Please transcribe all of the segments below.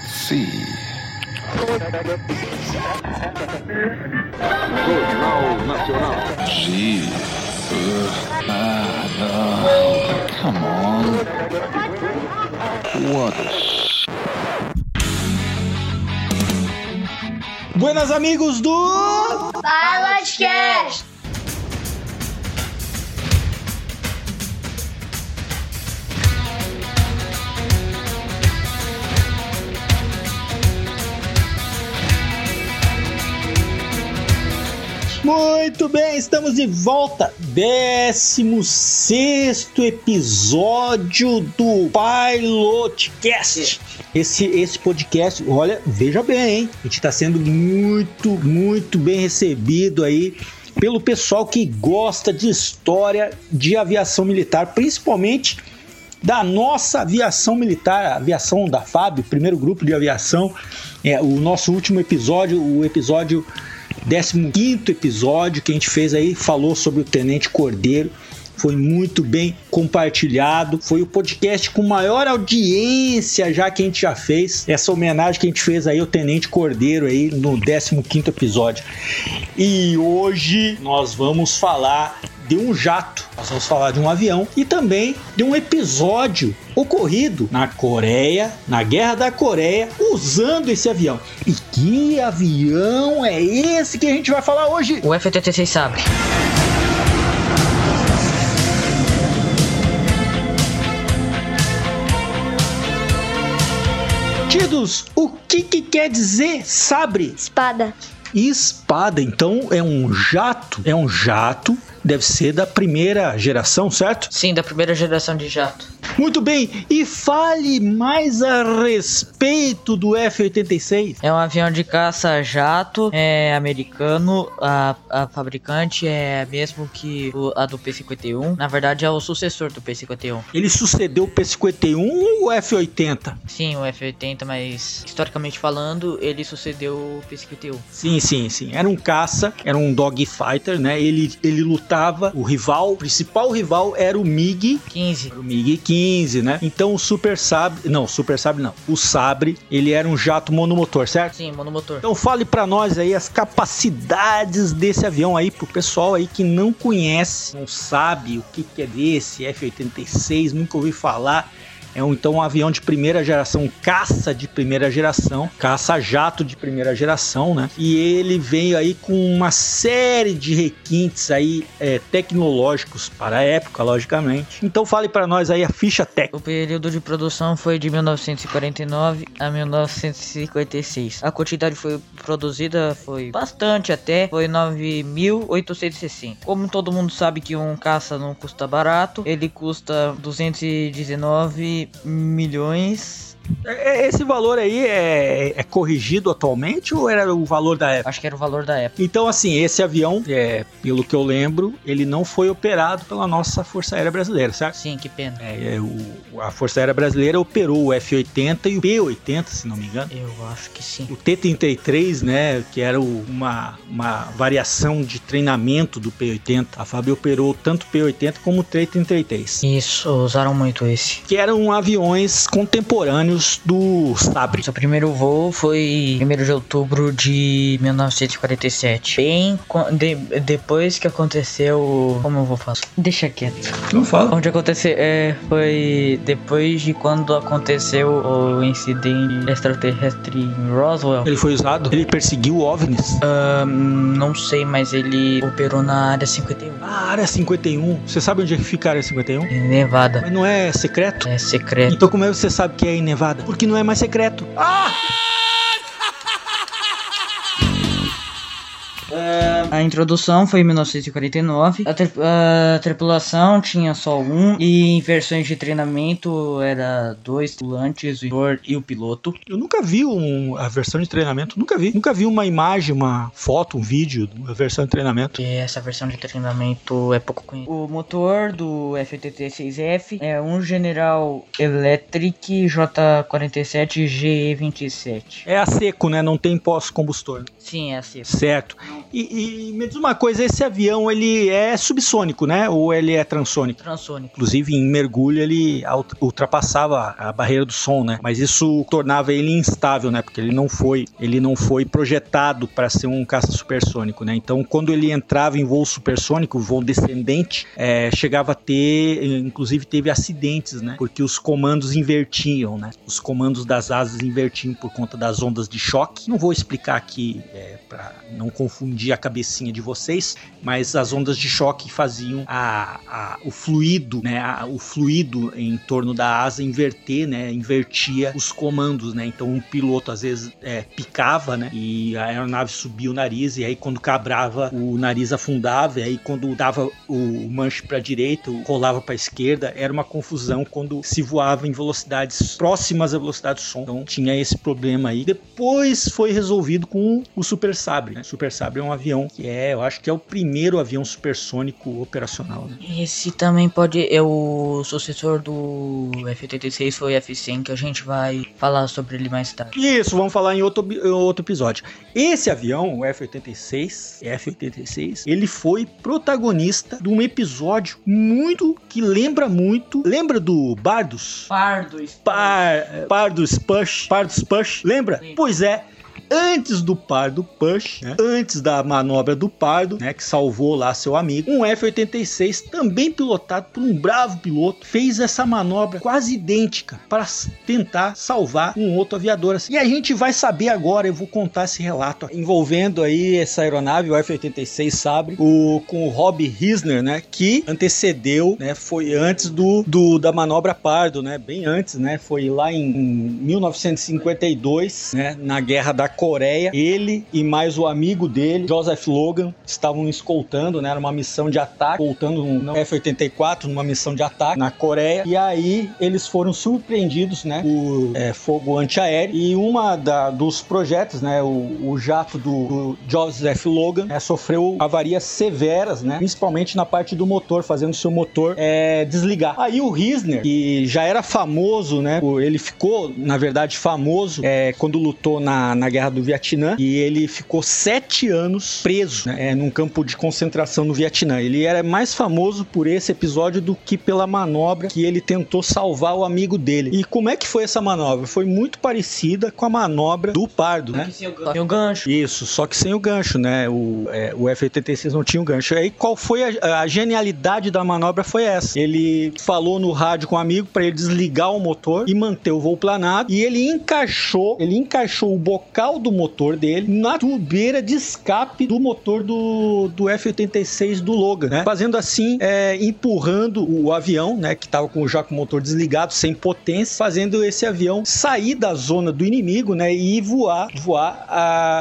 Let's see. Jornal Nacional. G. Uh, ah, no. Come on. What Buenas amigos do Balotcast! Muito bem, estamos de volta. 16 episódio do Pilotcast. Esse, esse podcast, olha, veja bem, hein? A gente está sendo muito, muito bem recebido aí pelo pessoal que gosta de história de aviação militar, principalmente da nossa aviação militar, a aviação da FAB, primeiro grupo de aviação. É, o nosso último episódio, o episódio 15 episódio que a gente fez aí, falou sobre o Tenente Cordeiro. Foi muito bem compartilhado. Foi o podcast com maior audiência já que a gente já fez. Essa homenagem que a gente fez aí ao Tenente Cordeiro aí no 15 episódio. E hoje nós vamos falar de um jato, nós vamos falar de um avião e também de um episódio ocorrido na Coreia, na Guerra da Coreia, usando esse avião. E que avião é esse que a gente vai falar hoje? O F-86 Sabre. Tidos, o que, que quer dizer sabre? Espada. Espada, então é um jato, é um jato, deve ser da primeira geração, certo? Sim, da primeira geração de jato. Muito bem, e fale mais a respeito do F-86. É um avião de caça jato, é americano, a, a fabricante é a mesmo que o- a do P-51. Na verdade, é o sucessor do P-51. Ele sucedeu o P-51 ou o F-80? Sim, o F-80, mas historicamente falando, ele sucedeu o P-51. Sim, sim, sim. Era um caça, era um dogfighter, né? Ele, ele lutava, o rival, o principal rival era o MiG 15. o MiG-15, né? Então o Super Sabre, não, Super Sabre não. O Sabre, ele era um jato monomotor, certo? Sim, monomotor. Então fale pra nós aí as capacidades desse avião aí pro pessoal aí que não conhece, não sabe o que que é desse F86, nunca ouvi falar. É um, então um avião de primeira geração, um caça de primeira geração, caça-jato de primeira geração, né? E ele veio aí com uma série de requintes aí é, tecnológicos para a época, logicamente. Então fale para nós aí a ficha técnica. O período de produção foi de 1949 a 1956. A quantidade foi produzida foi bastante até, foi 9.860. Como todo mundo sabe que um caça não custa barato, ele custa 219 milhões. É- Esse valor aí é, é corrigido atualmente ou era o valor da época? Acho que era o valor da época. Então, assim, esse avião, é, pelo que eu lembro, ele não foi operado pela nossa Força Aérea Brasileira, certo? Sim, que pena. É, é, o- a Força Aérea Brasileira operou o F-80 e o P-80, se não me engano. Eu acho que sim. O T-33, né, que era o- uma, uma variação de treinamento do P-80. A FAB operou tanto o P-80 como o T-33. Isso, usaram muito esse. Que eram aviões contemporâneos do Sabre. Seu primeiro voo foi 1 de outubro de 1947. Bem de- depois que aconteceu. Como eu vou falar? Deixa quieto. Não fala. Onde aconteceu. É, foi depois de quando aconteceu o incidente extraterrestre em Roswell. Ele foi usado, ele perseguiu OVNIs. Ahn, não sei, mas ele operou na área 51. Ah, área 51. Você sabe onde é que fica a área 51? Em Nevada. Mas não é secreto? É secreto. Então como é que você sabe que é em Nevada? Porque não é mais secreto. Ah! A introdução foi em 1949. A, tri- a tripulação tinha só um. E em versões de treinamento era dois tripulantes, o instrutor e o piloto. Eu nunca vi um- a versão de treinamento, nunca vi. Nunca vi uma imagem, uma foto, um vídeo da versão de treinamento. E essa versão de treinamento é pouco conhecida. O motor do F-86F é um General Electric J47 GE27. É a seco, né? Não tem pós-combustor. Sim, é assim. Certo. E, e me diz uma coisa, esse avião ele é subsônico, né? Ou ele é transônico? Transônico. Inclusive em mergulho ele ultrapassava a barreira do som, né? Mas isso tornava ele instável, né? Porque ele não foi, ele não foi projetado para ser um caça supersônico, né? Então quando ele entrava em voo supersônico, voo descendente, é, chegava a ter, inclusive teve acidentes, né? Porque os comandos invertiam, né? Os comandos das asas invertiam por conta das ondas de choque. Não vou explicar aqui é, para não confundir a cabecinha de vocês, mas as ondas de choque faziam a, a- o fluido, né, a- o fluido em torno da asa inverter, né, invertia os comandos, né, então um piloto às vezes é, picava, né, e a aeronave subia o nariz e aí quando cabrava o nariz afundava e aí quando dava o manche para direita, rolava para esquerda, era uma confusão quando se voava em velocidades próximas à velocidade do som. Então tinha esse problema aí. Depois foi resolvido com o Super Sabre. Né? Super Sabre é um avião que é, eu acho que é o primeiro avião supersônico operacional. Né? Esse também pode. É o sucessor do F-86 foi o F-100, que a gente vai falar sobre ele mais tarde. Isso, vamos falar em outro, em outro episódio. Esse avião, o F-86, F-86, ele foi protagonista de um episódio muito que lembra muito. Lembra do Bardos? Pardo, Par, Pardus Push, Pardus Push, lembra? Sim. Pois é. Antes do Pardo Push, né? antes da manobra do Pardo, né, que salvou lá seu amigo, um F-86, também pilotado por um bravo piloto, fez essa manobra quase idêntica para tentar salvar um outro aviador. assim. E a gente vai saber agora, eu vou contar esse relato envolvendo aí essa aeronave, o F-86 Sabre, o, com o Rob Risner, né, que antecedeu, né, foi antes do, do da manobra Pardo, né, bem antes, né, foi lá em, em 1952, né, na Guerra da Coreia. Ele e mais o amigo dele, Joseph Logan, estavam escoltando, né, era uma missão de ataque, voltando um F-84 numa missão de ataque na Coreia. E aí eles foram surpreendidos, né, por é, fogo antiaéreo. E uma da, dos projetos, né, o, o jato do, do Joseph Logan, né, sofreu avarias severas, né, principalmente na parte do motor, fazendo seu motor é, desligar. Aí o Risner, que já era famoso, né, ele ficou, na verdade, famoso é, quando lutou na, na Guerra do Vietnã e ele ficou sete anos preso né, é, num campo de concentração no Vietnã. Ele era mais famoso por esse episódio do que pela manobra que ele tentou salvar o amigo dele. E como é que foi essa manobra? Foi muito parecida com a manobra do Pardo, né? Tem o gancho. Isso, só que sem o gancho, né? O, é, o F-86 não tinha o gancho. Aí qual foi a, a genialidade da manobra? Foi essa. Ele falou no rádio com o amigo para ele desligar o motor e manter o voo planado. E ele encaixou, ele encaixou o bocal do motor dele na tubeira de escape do motor do, do F-86 do Logan, né? Fazendo assim, é, empurrando o avião, né? Que tava com, já com o motor desligado, sem potência, fazendo esse avião sair da zona do inimigo, né? E voar, voar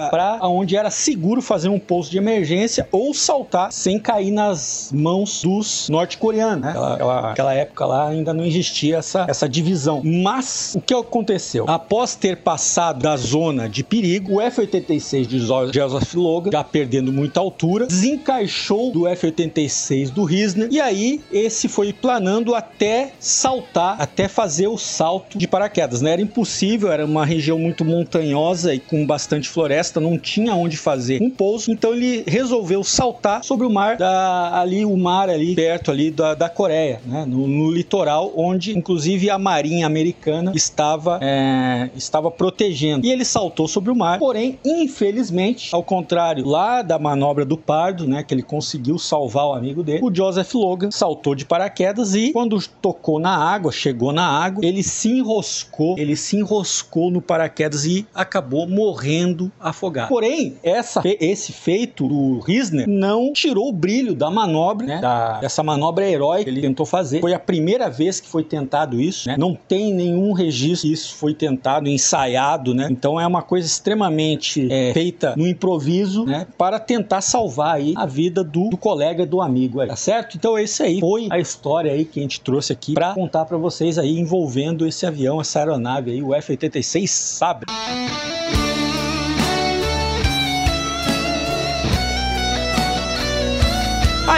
para onde era seguro fazer um pouso de emergência ou saltar sem cair nas mãos dos norte-coreanos, né? Aquela- aquela época lá ainda não existia essa, essa divisão. Mas o que aconteceu? Após ter passado da zona de perigo, o F-86 de Joseph Logan, já perdendo muita altura, desencaixou do F-86 do Risner e aí esse foi planando até saltar, até fazer o salto de paraquedas, né? Era impossível, era uma região muito montanhosa e com bastante floresta, não tinha onde fazer um pouso, então ele resolveu saltar sobre o mar da, ali, o mar ali perto ali da, da Coreia, né? No, no litoral, onde inclusive a marinha americana estava é, estava protegendo. E ele saltou sobre o mar, porém, infelizmente, ao contrário lá da manobra do Pardo, né, que ele conseguiu salvar o amigo dele, o Joseph Logan saltou de paraquedas e quando tocou na água, chegou na água, ele se enroscou, ele se enroscou no paraquedas e acabou morrendo afogado. Porém, essa, esse feito do Risner não tirou o brilho da manobra, né, da, dessa manobra heróica que ele tentou fazer. Foi a primeira vez que foi tentado isso, né? Não tem nenhum registro que isso foi tentado, ensaiado, né? Então é uma coisa extremamente é, feita no improviso, né? Para tentar salvar aí a vida do, do colega, do amigo, aí, tá certo? Então isso aí. Foi a história aí que a gente trouxe aqui para contar para vocês aí envolvendo esse avião, essa aeronave aí, o F-86 Sabre.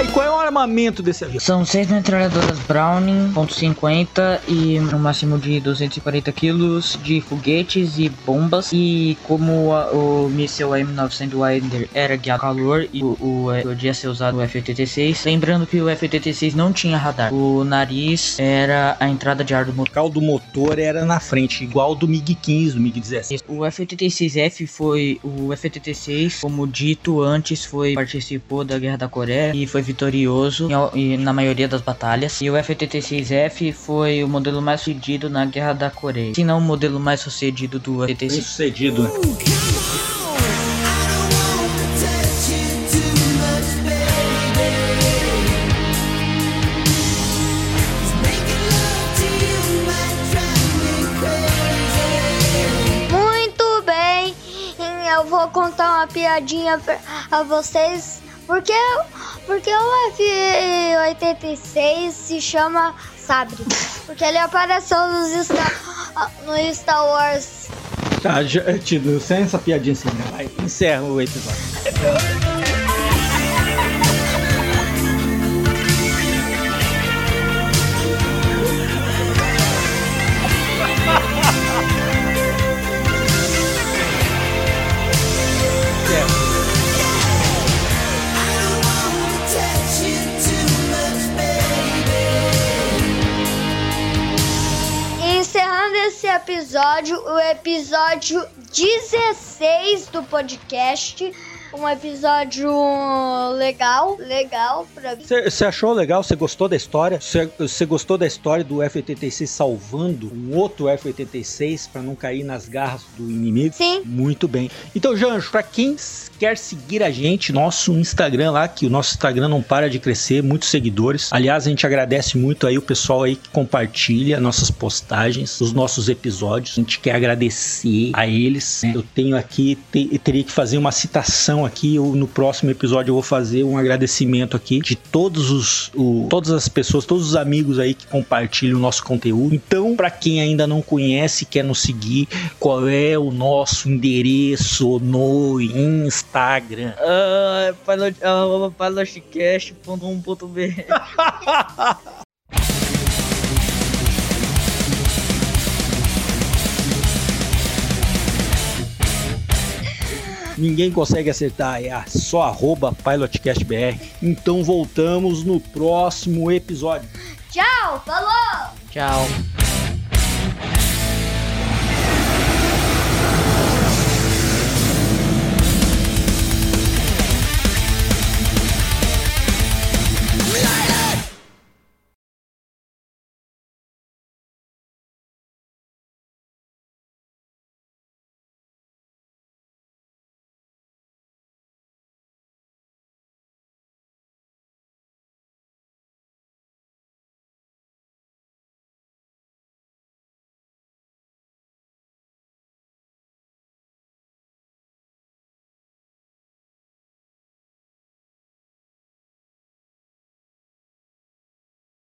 E qual é a armamento desse avião? São seis metralhadoras Browning, .50 e um máximo de 240 quilos de foguetes e bombas. E como a, o míssil M900 Winder era guiado a calor e o, o, é, podia ser usado o F-86, lembrando que o F-86 não tinha radar. O nariz era a entrada de ar do motor. O carro do motor era na frente, igual do MiG-15, do MiG-16. O F-86F foi o F-86, como dito antes, foi participou da Guerra da Coreia e foi vitorioso em, na maioria das batalhas. E o F-86F foi o modelo mais sucedido na Guerra da Coreia, se não o modelo mais sucedido do F-86. Sucedido. Muito bem, eu vou contar uma piadinha pra- a vocês. Porque, porque o F-86 se chama Sabre. Porque ele apareceu nos Star, no Star Wars. Tá, já, Tido, sem essa piadinha assim, né? vai, encerra o episódio. episódio, o episódio 16 do podcast. Um episódio legal, legal pra mim. Você achou legal? Você gostou da história? Você gostou da história do F-86 salvando um outro F-86 para não cair nas garras do inimigo? Sim. Muito bem. Então, Janjo, para quem quer seguir a gente, nosso Instagram lá, que o nosso Instagram não para de crescer, muitos seguidores. Aliás, a gente agradece muito aí o pessoal aí que compartilha nossas postagens, os nossos episódios. A gente quer agradecer a eles. né? Eu tenho aqui, te- teria que fazer uma citação aqui. Eu, no próximo episódio eu vou fazer um agradecimento aqui de todos os, o- todas as pessoas, todos os amigos aí que compartilham o nosso conteúdo. Então, para quem ainda não conhece, quer nos seguir, qual é o nosso endereço no Instagram? Ah, pilot, Ninguém consegue acertar, é a- só arroba PilotCastBR. Então voltamos no próximo episódio. Tchau, falou! Tchau.